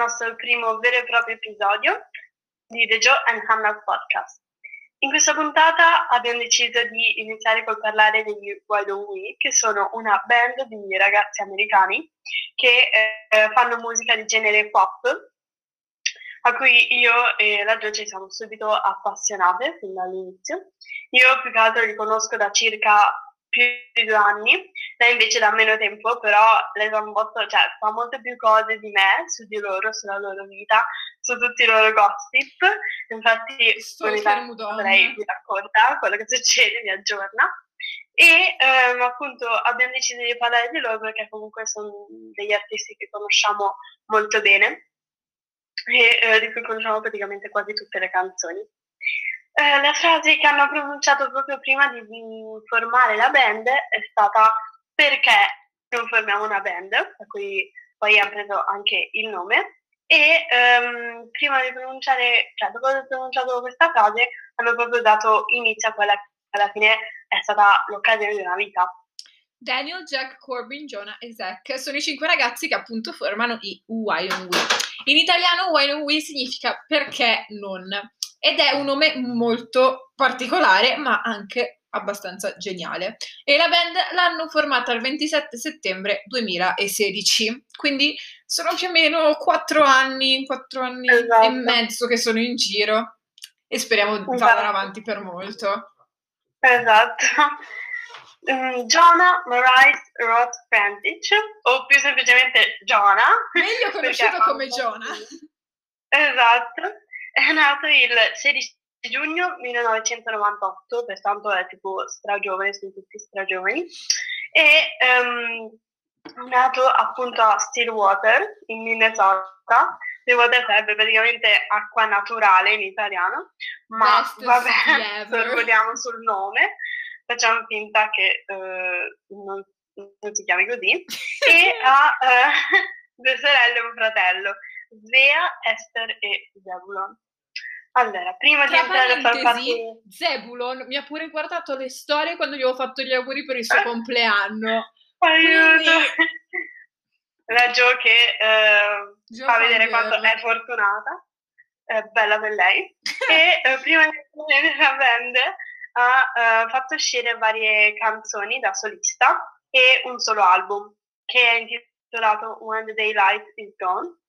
nostro primo vero e proprio episodio di The Joe and Hannah Podcast. In questa puntata abbiamo deciso di iniziare col parlare degli Don't We, che sono una band di ragazzi americani che eh, fanno musica di genere pop, a cui io e la Gio ci siamo subito appassionate fin dall'inizio. Io più che altro li conosco da circa più di due anni, lei invece da meno tempo, però lei fa, botto, cioè, fa molte più cose di me su di loro, sulla loro vita, su tutti i loro gossip. Infatti, ogni tanto lei vi racconta quello che succede, mi aggiorna. E ehm, appunto abbiamo deciso di parlare di loro perché comunque sono degli artisti che conosciamo molto bene e eh, di cui conosciamo praticamente quasi tutte le canzoni. Eh, la frase che hanno pronunciato proprio prima di, formare la band è stata perché non formiamo una band, a cui poi hanno preso anche il nome, e ehm, prima di pronunciare, cioè dopo aver pronunciato questa frase, hanno proprio dato inizio a quella che alla fine è stata l'occasione di una vita. Daniel, Jack, Corbin, Jonah e Zack sono i cinque ragazzi che appunto formano i Why Don't We. In italiano Why Don't We significa perché non ed è un nome molto particolare ma anche abbastanza geniale. E la band l'hanno formata il 27 settembre 2016 quindi sono più o meno quattro anni quattro anni esatto. e mezzo che sono in giro. E speriamo di esatto. andare avanti per molto. Esatto. Um, Jonah Marais Roth Frantic o più semplicemente Jonah meglio conosciuto come Jonah esatto è nato il 16 giugno 1998, pertanto è tipo stragiovane, sono tutti stragiovani, e um, è nato appunto a Stillwater, in Minnesota. Stillwater sarebbe praticamente acqua naturale in italiano, ma Best vabbè, sorvoliamo sul nome, facciamo finta che uh, non, non, si chiami così, e ha uh, due sorelle e un fratello. Svea, Esther e Zebulon. Allora, prima Tra di entrare a far parte... Zebulon mi ha pure guardato le storie quando gli avevo fatto gli auguri per il suo compleanno. Aiuto! Quindi... La Jo che eh, fa vedere quanto è fortunata, è bella per lei. e eh, prima di entrare nella band ha eh, fatto uscire varie canzoni da solista e un solo album che è intitolato When the Daylight is Gone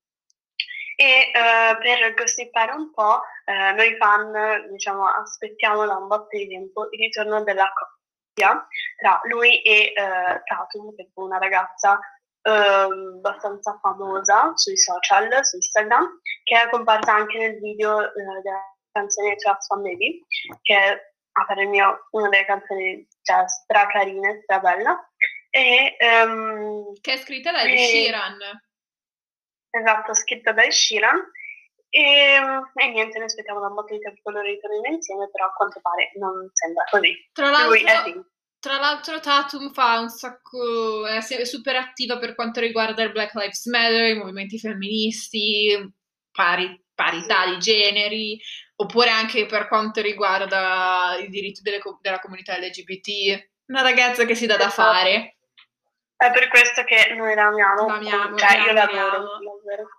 e uh, per gossipare un po', uh, noi fan diciamo, aspettiamo da un botto di tempo il ritorno della coppia tra lui e uh, Tatum, che è una ragazza uh, abbastanza famosa sui social, su Instagram, che è comparsa anche nel video uh, della canzone Trust One Baby, che è a parer mio una delle canzoni cioè, stracarine, strabella. E, um, che è scritta da Ed Sheeran. Esatto, scritta da Sheeran. E, e, niente, noi aspettiamo da un botto di tempo che loro ritornino insieme, però a quanto pare non sembra così. Tra l'altro, tra l'altro Tatum fa un sacco, è super attiva per quanto riguarda il Black Lives Matter, i movimenti femministi, pari, parità di generi, oppure anche per quanto riguarda i diritti delle, della comunità LGBT. Una ragazza che si dà da esatto. fare. È per questo che noi la amiamo. L'amiamo, cioè, io l'adoro.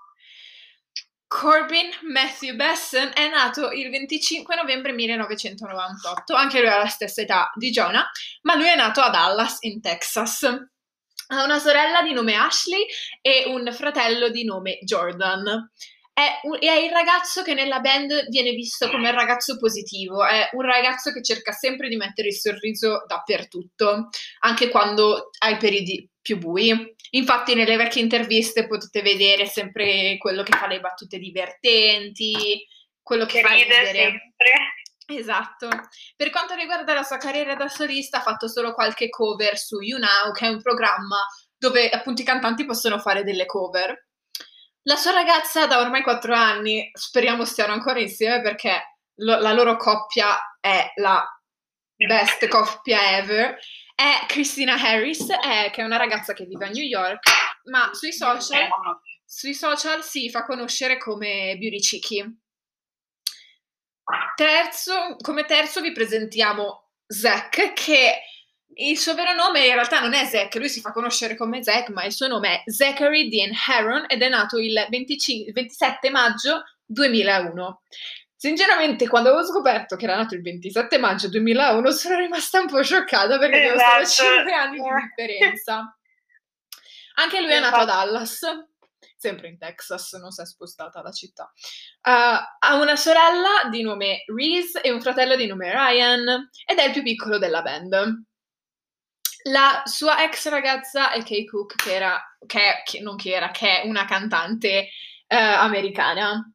Corbin Matthew Besson è nato il 25 novembre 1998, anche lui ha la stessa età di Jonah, ma lui è nato a Dallas, in Texas. Ha una sorella di nome Ashley e un fratello di nome Jordan. È, un, è, il ragazzo che nella band viene visto come il ragazzo positivo, è un ragazzo che cerca sempre di mettere il sorriso dappertutto, anche quando ha i periodi più bui. Infatti nelle vecchie interviste potete vedere sempre quello che fa le battute divertenti, quello che, che fa ridere. sempre. Esatto. Per quanto riguarda la sua carriera da solista, ha fatto solo qualche cover su You Now, che è un programma dove appunto i cantanti possono fare delle cover. La sua ragazza da ormai quattro anni, speriamo stiano ancora insieme perché lo, la loro coppia è la best coppia ever, è Christina Harris, è, che è una ragazza che vive a New York, ma sui social, sui social si fa conoscere come Beauty Cheeky. Terzo, come terzo vi presentiamo Zack, che Il suo vero nome in realtà non è Zack, lui si fa conoscere come Zack, ma il suo nome è Zachary Dean Heron ed è nato il 25, 27 maggio 2001. Sinceramente, quando avevo scoperto che era nato il 27 maggio 2001, sono rimasta un po' scioccata perché esatto. avevo solo 5 anni di differenza. Anche lui è nato a Dallas, sempre in Texas, non si è spostata la città. Uh, ha una sorella di nome Reese e un fratello di nome Ryan ed è il più piccolo della band. La sua ex ragazza è Kay Cook, che era, che, che non che era, che è una cantante uh, americana.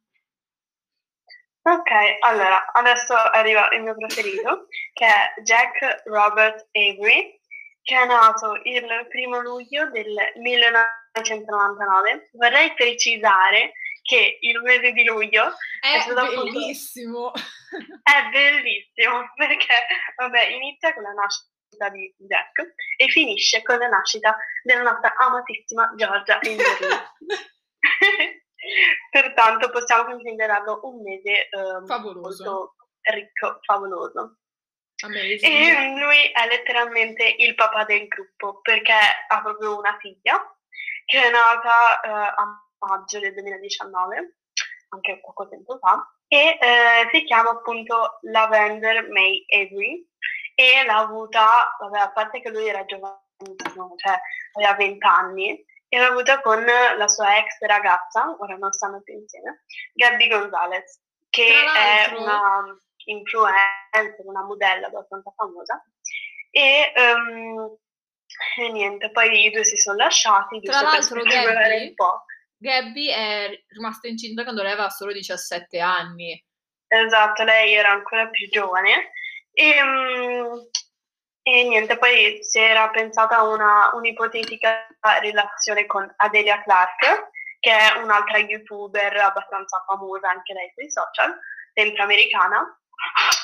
Ok, allora, adesso arriva il mio preferito, che è Jack Robert Avery, che è nato il primo luglio del 1999. Vorrei precisare che il mese di luglio è, è stato bellissimo. Appunto, è bellissimo perché vabbè, inizia con la nascita di Jack e finisce con la nascita della nostra amatissima Giorgia Ingerini. Pertanto possiamo considerarlo un mese um, favoloso. molto ricco, favoloso. Amazing. E lui è letteralmente il papà del gruppo perché ha proprio una figlia che è nata uh, a maggio del 2019, anche poco tempo fa, e uh, si chiama appunto Lavender May Avery e l'ha avuta, vabbè, a parte che lui era giovanissimo, cioè aveva 20 anni, e l'ha avuta con la sua ex ragazza, ora non stanno più insieme, Gabby Gonzalez, che è una influencer, una modella abbastanza famosa. E, um, e, niente, poi i due si sono lasciati. Tra l'altro, Gabby, Gabby è rimasta incinta quando lei aveva solo 17 anni. Esatto, lei era ancora più giovane. E, um, e niente, poi si era pensata una un'ipotetica relazione con Adelia Clark, che è un'altra youtuber abbastanza famosa anche lei sui social, sempre americana,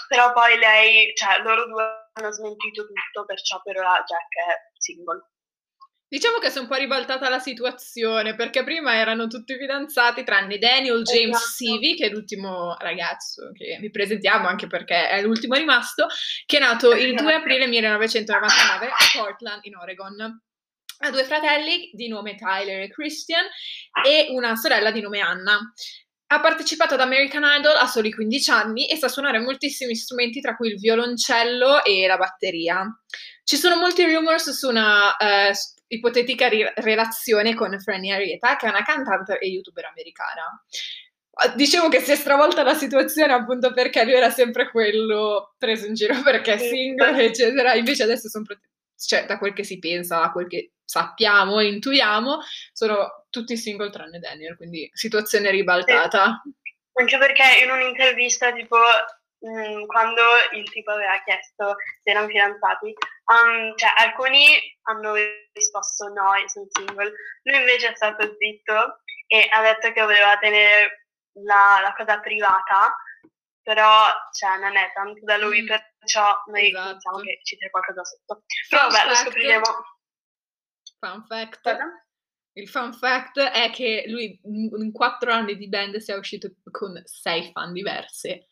però poi lei, cioè loro due hanno smentito tutto, perciò per ora Jack è single. Diciamo che si è un po' ribaltata la situazione, perché prima erano tutti fidanzati, tranne Daniel James esatto. Sivi, che è l'ultimo ragazzo che vi presentiamo, anche perché è l'ultimo rimasto, che è nato il 2 esatto. aprile 1999 a Portland, in Oregon. Ha due fratelli di nome Tyler e Christian e una sorella di nome Anna. Ha partecipato ad American Idol a soli 15 anni e sa suonare moltissimi strumenti, tra cui il violoncello e la batteria. Ci sono molti rumors su una uh, ipotetica ri- relazione con Franny Arieta, che è una cantante e youtuber americana. Dicevo che si è stravolta la situazione appunto perché lui era sempre quello preso in giro perché è single, eccetera. Invece adesso sono protetti, cioè da quel che si pensa, da quel che sappiamo e intuiamo, sono tutti single tranne Daniel, quindi situazione ribaltata. Anche perché in un'intervista tipo Mm, quando il tipo aveva chiesto se erano fidanzati, um, cioè alcuni hanno risposto no, io sono single, lui invece è stato zitto e ha detto che voleva tenere la, la cosa privata, però cioè, non è tanto da lui, mm. perciò noi esatto. pensiamo che ci sia qualcosa sotto. Però vabbè, lo scopriremo. Fun fact. Cosa? Il fun fact è che lui in quattro anni di band si è uscito con sei fan diverse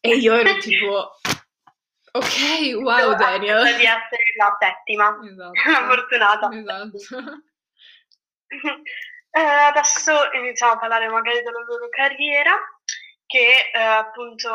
e io ero tipo, ok, wow Daniel. di essere la settima, esatto. fortunata. Esatto. eh, adesso iniziamo a parlare magari della loro carriera, che eh, appunto,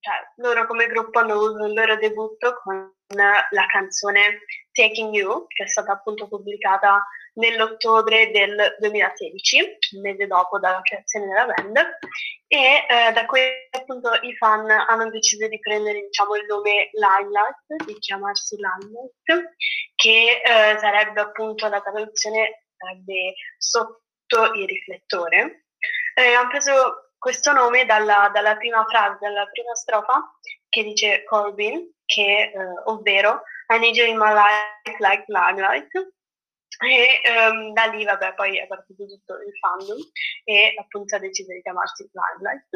cioè, loro come gruppo hanno avuto il loro debutto con la canzone Taking You, che è stata appunto pubblicata nell'ottobre del 2016, un mese dopo dalla creazione della band, e eh, da cui appunto i fan hanno deciso di prendere diciamo, il nome Limelight, di chiamarsi Limelight, che eh, sarebbe appunto la traduzione sarebbe sotto il riflettore. Eh, hanno preso questo nome dalla, dalla, prima frase, dalla prima strofa, che dice Corbin, che, eh, ovvero I need you in my life like limelight, e um, da lì, vabbè, poi è partito tutto il fandom e appunto ha deciso di chiamarsi Limelight.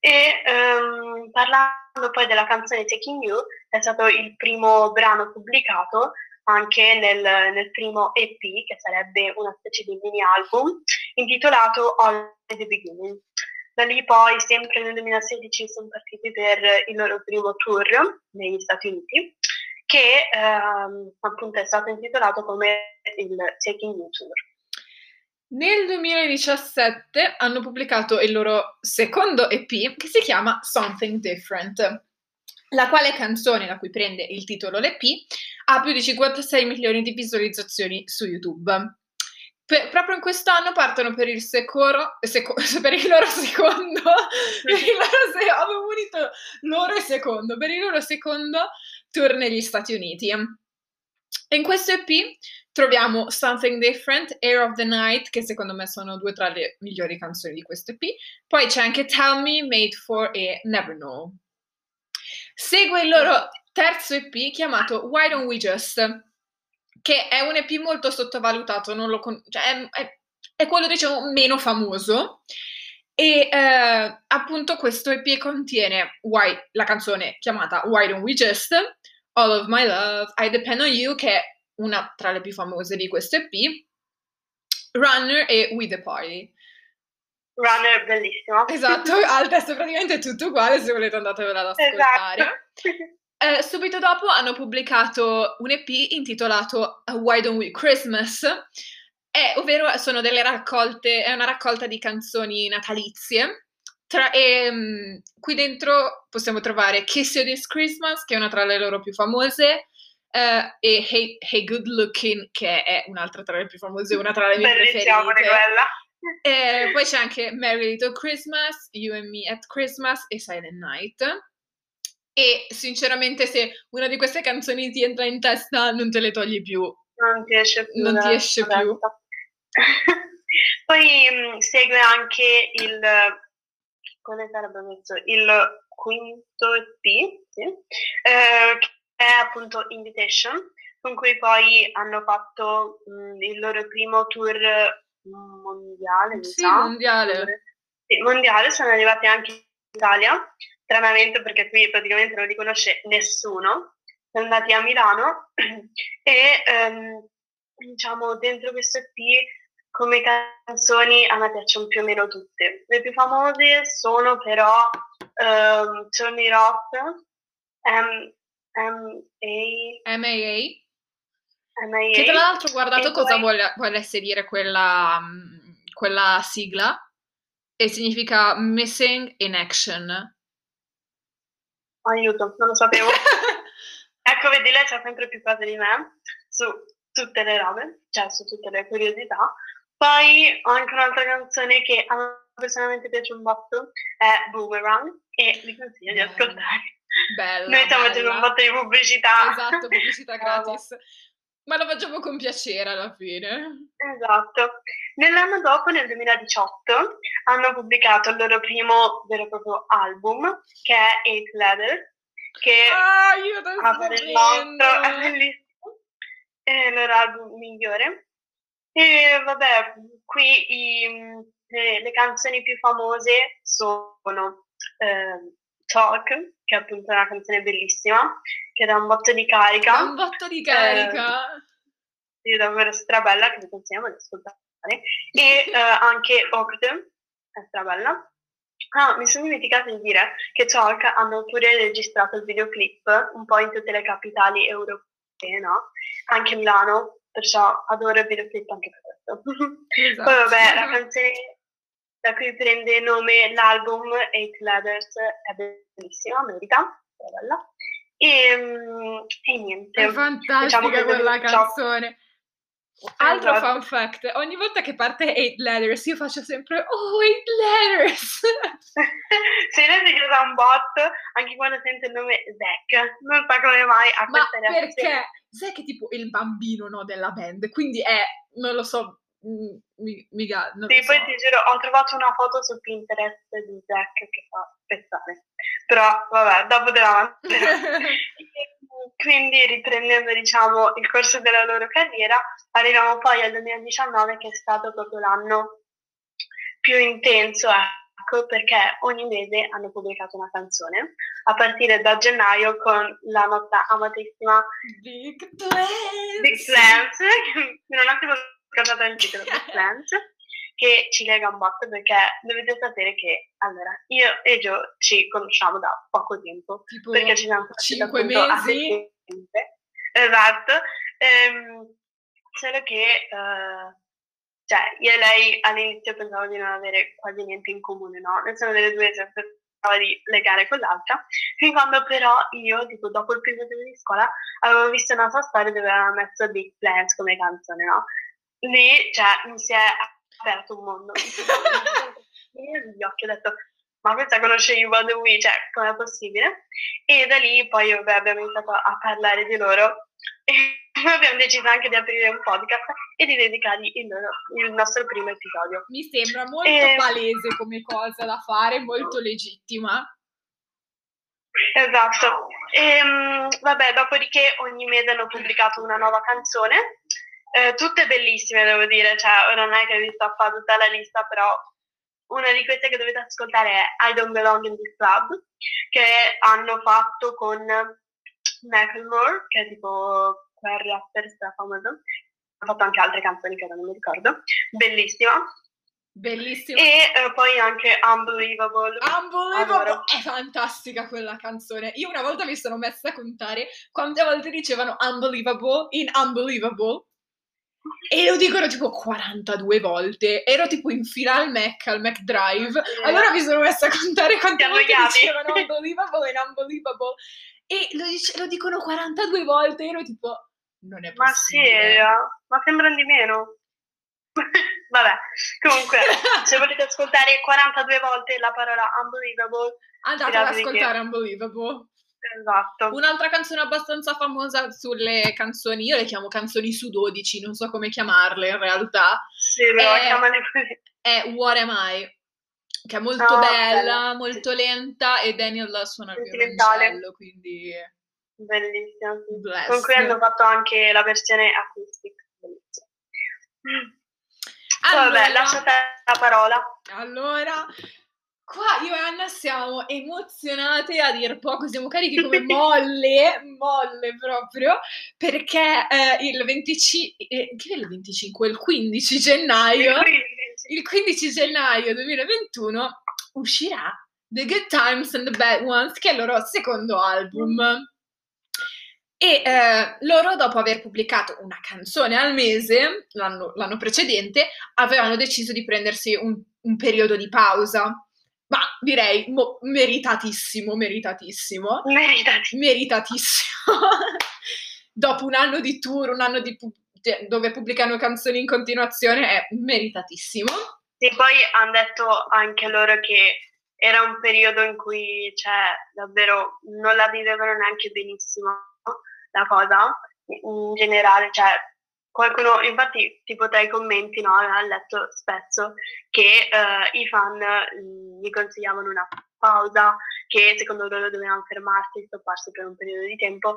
E um, parlando poi della canzone Taking You, è stato il primo brano pubblicato anche nel, nel primo EP, che sarebbe una specie di mini album, intitolato All the Beginning. Da lì poi, sempre nel 2016, sono partiti per il loro primo tour negli Stati Uniti che ehm, appunto è stato intitolato come il Taking You Tour. Nel 2017 hanno pubblicato il loro secondo EP che si chiama Something Different, la quale canzone da cui prende il titolo l'EP ha più di 56 milioni di visualizzazioni su YouTube. Per, proprio in quest'anno partono per il, secoro, seco, per il loro secondo, per il loro se, avevo unito loro e secondo, per il loro secondo tour negli Stati Uniti. In questo EP troviamo Something Different, Air of the Night, che secondo me sono due tra le migliori canzoni di questo EP. Poi c'è anche Tell Me, Made for e Never Know. Segue il loro terzo EP chiamato Why Don't We Just, che è un EP molto sottovalutato, con- cioè è, è, è, quello diciamo meno famoso. E eh, appunto questo EP contiene Why, la canzone chiamata Why Don't We Just, All of My Love, I Depend on You, che è una tra le più famose di questo EP, Runner e We the Party. Runner bellissimo. Esatto, al testo praticamente tutto uguale se volete andatevela ad ascoltare. Esatto. Eh, subito dopo hanno pubblicato un EP intitolato Why Don't We Christmas, è, ovvero sono delle raccolte, è una raccolta di canzoni natalizie. Tra, e, um, qui dentro possiamo trovare Kiss You This Christmas, che è una tra le loro più famose, uh, e hey, hey, Good Looking, che è un'altra tra le più famose, una tra le mie preferite. quella. E poi c'è anche Merry Little Christmas, You and Me at Christmas e Silent Night. E sinceramente, se una di queste canzoni ti entra in testa, non te le togli più. Non ti esce più. Non ti esce più. Poi mh, mm, segue anche il come sarebbe messo il quinto EP, sì, eh, che è appunto Invitation, con cui poi hanno fatto mh, mm, il loro primo tour mondiale. Sì, mondiale. Sì, mondiale, sono arrivati anche in Italia stranamente perché qui praticamente non li conosce nessuno, sono andati a Milano e ehm, diciamo dentro questo EP come canzoni a me piacciono più o meno tutte. Le più famose sono però um, Turn It Off, M- M-A... M-A-A. Che tra l'altro ho guardato cosa poi... vuole, volesse dire quella, quella sigla e significa Missing in Action. Aiuto, non lo sapevo. ecco, vedi, lei c'ha sempre più cose di me su tutte le robe, cioè su tutte le curiosità. Poi ho anche un'altra canzone che a me personalmente piace un botto, è Boomerang, e vi consiglio di ascoltare. Bella, Noi stiamo bella. facendo un botto di pubblicità. Esatto, pubblicità gratis. Ma lo facciamo con piacere alla fine. Esatto. Nell'anno dopo, nel 2018, hanno pubblicato il loro primo vero e proprio album, che è Eight Leather, che ah, io a è bellissimo, è il loro album migliore. E vabbè, qui i, le, le, canzoni più famose sono eh, Talk, che è appunto una canzone bellissima, che dà un botto di carica. Dà un botto di carica! Eh, sì, davvero strabella, che vi consigliamo di ascoltare. E eh, anche Octem, è strabella. Ah, mi sono dimenticata di dire che Talk hanno pure registrato il videoclip un po' in tutte le capitali europee, no? Anche Milano, perciò adoro il videoclip anche per questo. Esatto. Poi vabbè, la canzone da cui prende nome l'album Eight Letters è bellissima, merita, è bella. E, mm, e niente. È fantastica diciamo quella canzone. Altro esatto. fun fact, ogni volta che parte Eight Letters io faccio sempre Oh, Eight Letters! Se lei si chiusa un bot, anche quando sente il nome Zack, non sa come mai a Ma perché Zack è tipo il bambino no, della band, quindi è, non lo so, Mm, mi, mica, non sì, poi so. ti giuro, ho trovato una foto su Pinterest di Zack che fa spezzare. Però, vabbè, dopo te la Quindi, riprendendo, diciamo, il corso della loro carriera, arriviamo poi al 2019 che è stato proprio l'anno più intenso, ecco, perché ogni mese hanno pubblicato una canzone, a partire da gennaio con la nostra amatissima Big Plans, Big Plans non ho più scasata il titolo di Friends, che ci lega un botto perché dovete sapere che allora io e Gio ci conosciamo da poco tempo tipo perché ci siamo 5 mesi Esatto, ehm, solo che uh, cioè, io e lei all'inizio pensavo di non avere quasi niente in comune, no? Nessuna delle due si aspettava di legare con l'altra, fin quando però io, tipo, dopo il primo giorno di scuola, avevo visto una sua storia dove aveva messo Big Plans come canzone, no? Lì, cioè, mi si è aperto un mondo. Negli occhi ho detto, ma questa conosce You By The Way, cioè, com'è possibile? E da lì poi vabbè, abbiamo iniziato a parlare di loro e abbiamo deciso anche di aprire un podcast e di dedicargli il, il nostro primo episodio. Mi sembra molto e... palese come cosa da fare, molto legittima. Esatto. E, um, vabbè, dopodiché ogni mese hanno pubblicato una nuova canzone, eh, tutte bellissime devo dire, cioè non è che vi sto a fare tutta la lista, però una di queste che dovete ascoltare è I Don't Belong in This Club, che hanno fatto con Macklemore, che è tipo quel rapper famoso. Ha fatto anche altre canzoni che ora non mi ricordo. Bellissima. Bellissima. E eh, poi anche Unbelievable. Unbelievable! Adoro. È fantastica quella canzone. Io una volta mi sono messa a contare quante volte dicevano Unbelievable in Unbelievable. E lo dicono tipo 42 volte. Ero tipo in fila al Mac, al Mac Drive. Eh. Allora mi sono messa a contare quante volte dicevano Unbelievable in Unbelievable e lo, dice, lo dicono 42 volte, ero tipo, non è possibile. Ma sì, ma sembrano di meno. Vabbè, comunque, se volete ascoltare 42 volte la parola unbelievable, andate ad ascoltare unbelievable. Esatto. Un'altra canzone abbastanza famosa sulle canzoni, io le chiamo canzoni su 12, non so come chiamarle in realtà. Sì, è. È What Am I? che è molto oh, bella, bella, molto lenta e Daniel suona il violoncello, quindi... Bellissima. Con cui hanno fatto anche la versione acoustic, bellissima. Allora, Vabbè, lasciate la parola. Allora, qua io e Anna siamo emozionate a dir poco, siamo carichi come molle, molle proprio, perché eh, il 25, eh, che è il 25? Il 15 gennaio... Il 15 il 15 gennaio 2021 uscirà The Good Times and the Bad Ones, che è il loro secondo album. E eh, loro, dopo aver pubblicato una canzone al mese, l'anno, l'anno precedente, avevano deciso di prendersi un, un periodo di pausa. Ma direi mo- meritatissimo, meritatissimo. Meritatissimo. Meritatissimo. dopo un anno di tour, un anno di, pu- dove pubblicano canzoni in continuazione è meritatissimo. E poi hanno detto anche loro che era un periodo in cui cioè, davvero non la vivevano neanche benissimo la cosa in generale, cioè qualcuno, infatti tipo tra i commenti no, ha letto spesso che uh, i fan mh, gli consigliavano una pausa, che secondo loro dovevano fermarsi, stopparsi per un periodo di tempo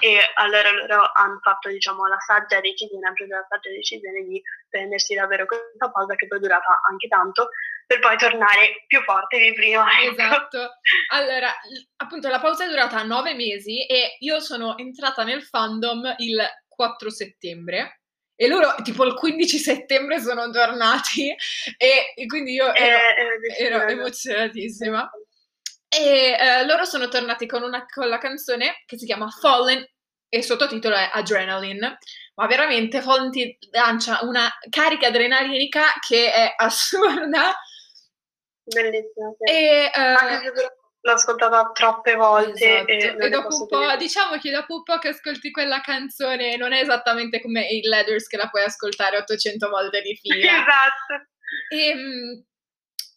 e allora loro hanno fatto diciamo la saggia decisione, hanno preso la saggia decisione di prendersi davvero questa pausa che poi è durata anche tanto per poi tornare più forti di prima. Ecco. Esatto. Allora, appunto la pausa è durata nove mesi e io sono entrata nel fandom il 4 settembre e loro tipo il 15 settembre sono tornati e, quindi io ero, eh, ero emozionatissima. E eh, loro sono tornati con, una, con la canzone che si chiama Fallen e il sottotitolo è Adrenaline. Ma veramente Fallen ti lancia una carica adrenalinica che è assurda. Bellissima. Sì. E, uh, l'ho ascoltata troppe volte. Esatto. E, e dopo un po', dire. diciamo che dopo un po' che ascolti quella canzone non è esattamente come i Leathers che la puoi ascoltare 800 volte di fila. esatto. E ehm,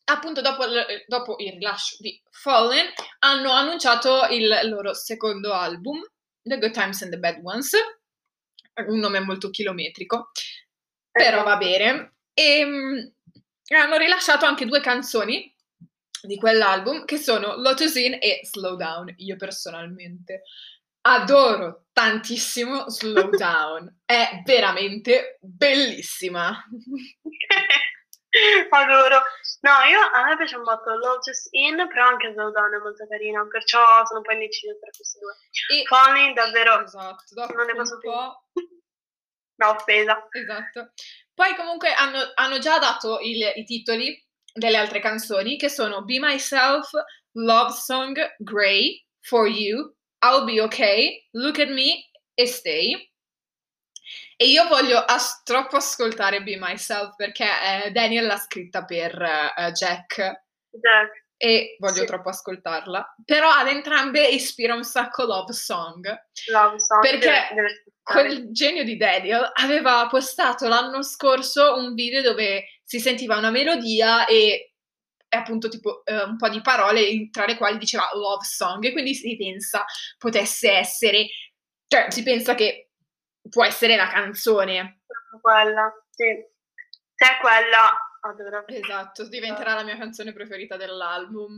appunto dopo, dopo, il rilascio di Fallen hanno annunciato il loro secondo album, The Good Times and the Bad Ones, un nome molto chilometrico, però va bene. E um, hanno rilasciato anche due canzoni di quell'album che sono Lotus In e Slow Down. Io personalmente adoro tantissimo Slow Down, è veramente bellissima. Adoro. No, io a me piace un botto Lotus In, però anche Slow Down è molto carina, perciò sono un po' indecisa tra questi due. E... Falling davvero esatto, non ne posso più. No, offesa. Esatto. Poi comunque hanno, hanno già dato il, i titoli delle altre canzoni che sono Be Myself, Love Song, Grey, For You, I'll Be Okay, Look at Me e Stay. E io voglio as- troppo ascoltare Be Myself perché eh, Daniel l'ha scritta per uh, Jack. Jack. E voglio Sì. troppo ascoltarla. Però ad entrambe ispira un sacco Love Song. Love song. Perché deve- deve. Quel genio di Daniel aveva postato l'anno scorso un video dove si sentiva una melodia e, e appunto tipo eh, un po' di parole tra le quali diceva love song e quindi si pensa potesse essere, cioè si pensa che può essere la canzone. Quella, sì. Se è quella, adoro. Esatto, diventerà la mia canzone preferita dell'album.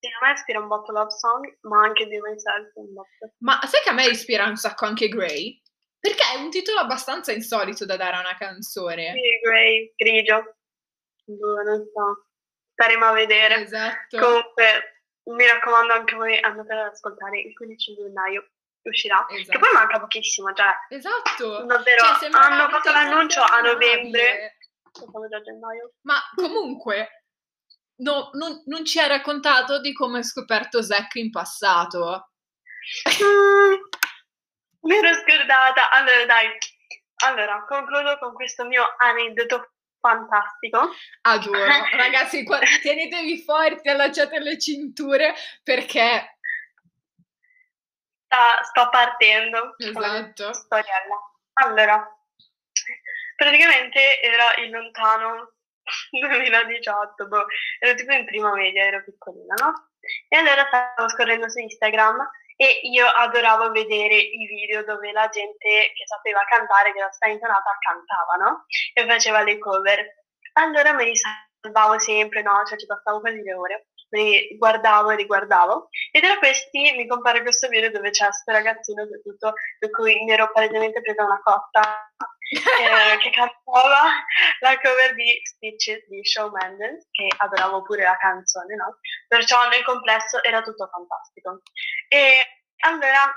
Sì, a me ispira un botto Love Song, ma anche Be Myself un botto. Ma sai che a me ispira un sacco anche Grey? Perché è un titolo abbastanza insolito da dare a una canzone. Sì, grey, grigio. Boh, non so. Staremo a vedere. Esatto. Comunque, mi raccomando anche voi andate ad ascoltare il 15 gennaio uscirà. Che Esatto. poi manca pochissimo, cioè, Esatto. davvero, Cioè, hanno fatto l'annuncio a novembre. Ma comunque, no- non, non ci hai raccontato di come hai scoperto Zack in passato. Mm, mi ero scordata. Allora, dai. Allora, concludo con questo mio aneddoto fantastico. Adoro. Ragazzi, qua- tenetevi forti, allacciate le cinture perché... Sta, sto partendo. Esatto. Storiella. Allora, praticamente era il lontano 2018, boh, ero tipo in prima media, ero piccolina, no? E allora stavo scorrendo su Instagram e io adoravo vedere i video dove la gente che sapeva cantare, che era stata intonata, cantava, no? E faceva le cover. Allora me li salvavo sempre, no? Cioè ci passavo quasi le ore. Me li guardavo e riguardavo. E tra questi mi compare questo video dove c'è questo ragazzino che tutto, per cui mi ero palesemente presa una cotta eh, che cantava la cover di Stitches di Shawn Mendes, che adoravo pure la canzone, no? Perciò nel complesso era tutto fantastico. E allora,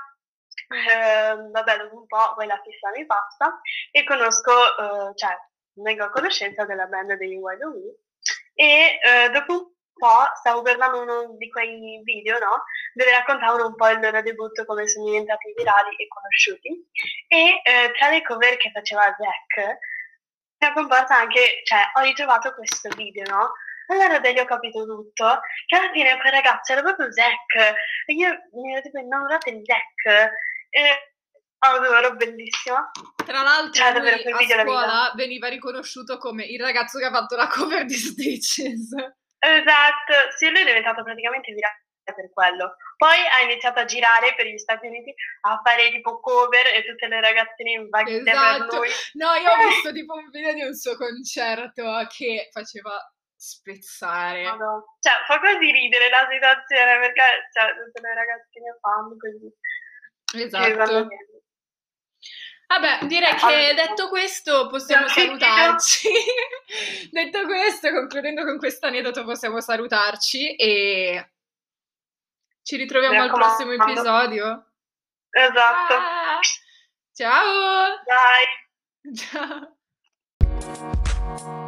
eh, vabbè, dopo un po' poi la fissa mi passa e conosco, eh, cioè, vengo a conoscenza della band dei Wild Wee e eh, dopo po' stavo guardando uno di quei video, no? Dove raccontavano un po' il loro debutto, come sono diventati virali e conosciuti. E eh, tra le cover che faceva Zack, mi è comparsa anche, cioè, ho ritrovato questo video, no? Allora da lì ho capito tutto, che alla fine quel ragazzo era proprio Zack, e io mi ero tipo innamorata di Zack, e adoro, bellissima. Tra l'altro, Cioè, davvero, a scuola veniva riconosciuto come il ragazzo che ha fatto la cover di Stitches. Esatto, sì, lui è diventato praticamente virale per quello. Poi ha iniziato a girare per gli Stati Uniti a fare tipo cover e tutte le ragazzine in per Esatto. lui. No, io ho visto tipo un video di un suo concerto che faceva spezzare. Madonna. Cioè, fa quasi ridere la situazione perché cioè, tutte le ragazzine fanno così. Esatto. Vabbè, direi che detto questo possiamo salutarci. detto questo, concludendo con questo aneddoto, possiamo salutarci e ci ritroviamo al prossimo episodio. Esatto. Ah, ciao! Dai. Ciao!